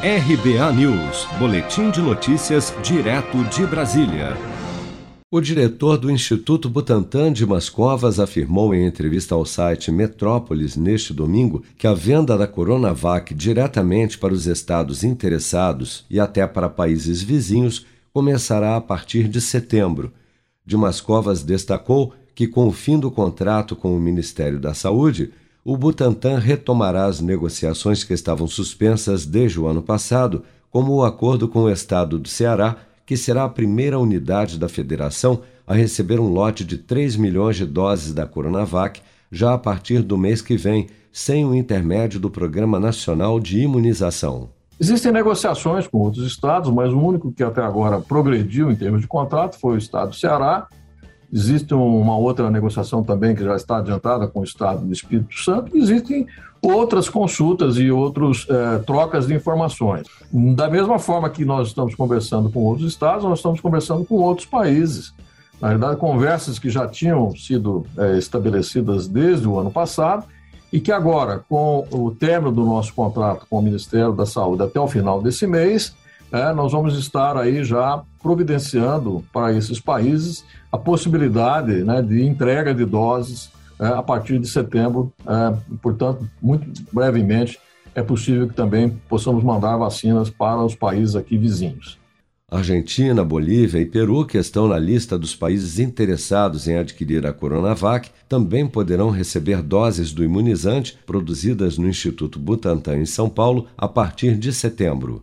RBA News, Boletim de Notícias, direto de Brasília. O diretor do Instituto Butantan de Mascovas afirmou em entrevista ao site Metrópolis neste domingo que a venda da Coronavac diretamente para os estados interessados e até para países vizinhos começará a partir de setembro. De Mascovas destacou que, com o fim do contrato com o Ministério da Saúde, o Butantan retomará as negociações que estavam suspensas desde o ano passado, como o acordo com o estado do Ceará, que será a primeira unidade da federação a receber um lote de 3 milhões de doses da Coronavac já a partir do mês que vem, sem o intermédio do Programa Nacional de Imunização. Existem negociações com outros estados, mas o único que até agora progrediu em termos de contrato foi o estado do Ceará, Existe uma outra negociação também que já está adiantada com o Estado do Espírito Santo. Existem outras consultas e outras é, trocas de informações. Da mesma forma que nós estamos conversando com outros estados, nós estamos conversando com outros países. Na verdade, conversas que já tinham sido é, estabelecidas desde o ano passado e que agora, com o término do nosso contrato com o Ministério da Saúde até o final desse mês, é, nós vamos estar aí já providenciando para esses países a possibilidade né, de entrega de doses é, a partir de setembro. É, portanto, muito brevemente, é possível que também possamos mandar vacinas para os países aqui vizinhos. Argentina, Bolívia e Peru, que estão na lista dos países interessados em adquirir a Coronavac, também poderão receber doses do imunizante produzidas no Instituto Butantan em São Paulo a partir de setembro.